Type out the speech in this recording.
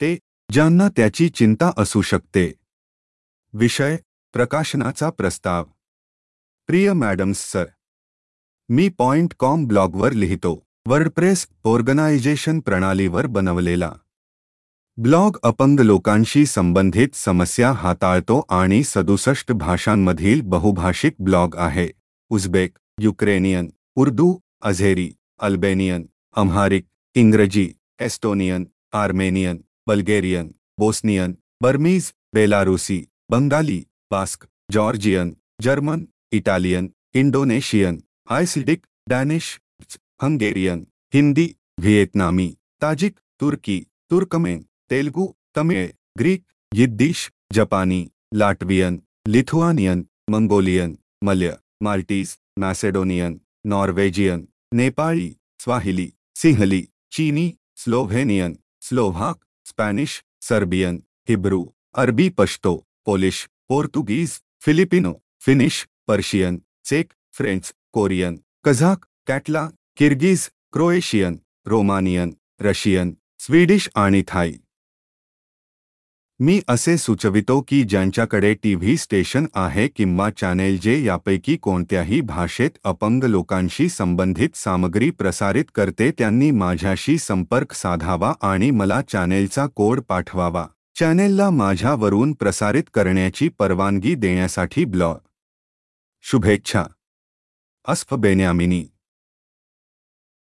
ते ज्यांना त्याची चिंता असू शकते. विषय, प्रकाशनाचा प्रस्ताव. प्रिय मॅडम्स सर, मी पॉइंट कॉम ब्लॉगवर लिहितो. वर्डप्रेस ऑर्गनायझेशन प्रणालीवर बनवलेला. ब्लॉग अपंग लोकांशी संबंधित समस्या हाताळतो आणि सदुसष्ट भाषांमधील बहुभाषिक ब्लॉग आहे. Uzbek, Ukrainian, Urdu, Azeri, Albanian, Amharic, इंग्रजी, Estonian, Armenian Bulgarian Bosnian Burmese बेलारूसी Bengali Basque Georgian German Italian Indonesian आयसिडिक Danish Hungarian Hindi व्हिएतनामी ताजिक तुर्की Turkmen Telugu Tamil Greek Yiddish जापानी Latvian Lithuanian Mongolian Malay Maltese Macedonian Norwegian Nepali Swahili Sinhala चीनी Slovenian Slovak Spanish Serbian Hebrew अरबी Pashto Polish Portuguese Filipino Finnish Persian check French Korean Kazakh catla Kyrgyz Croatian Romanian Russian Swedish आणि Thai मी असे सुचवितो की ज्यांच्याकडे TV station आहे किंवा चॅनेल जे यापैकी कोणत्याही भाषेत अपंग लोकांशी संबंधित सामग्री प्रसारित करते, त्यांनी माझ्याशी संपर्क साधावा आणि मला चॅनेलचा कोड पाठवावा. चॅनेलला माझ्यावरून प्रसारित करण्याची परवानगी देण्यासाठी ब्लॉग शुभेच्छा. Asaf Benyamini.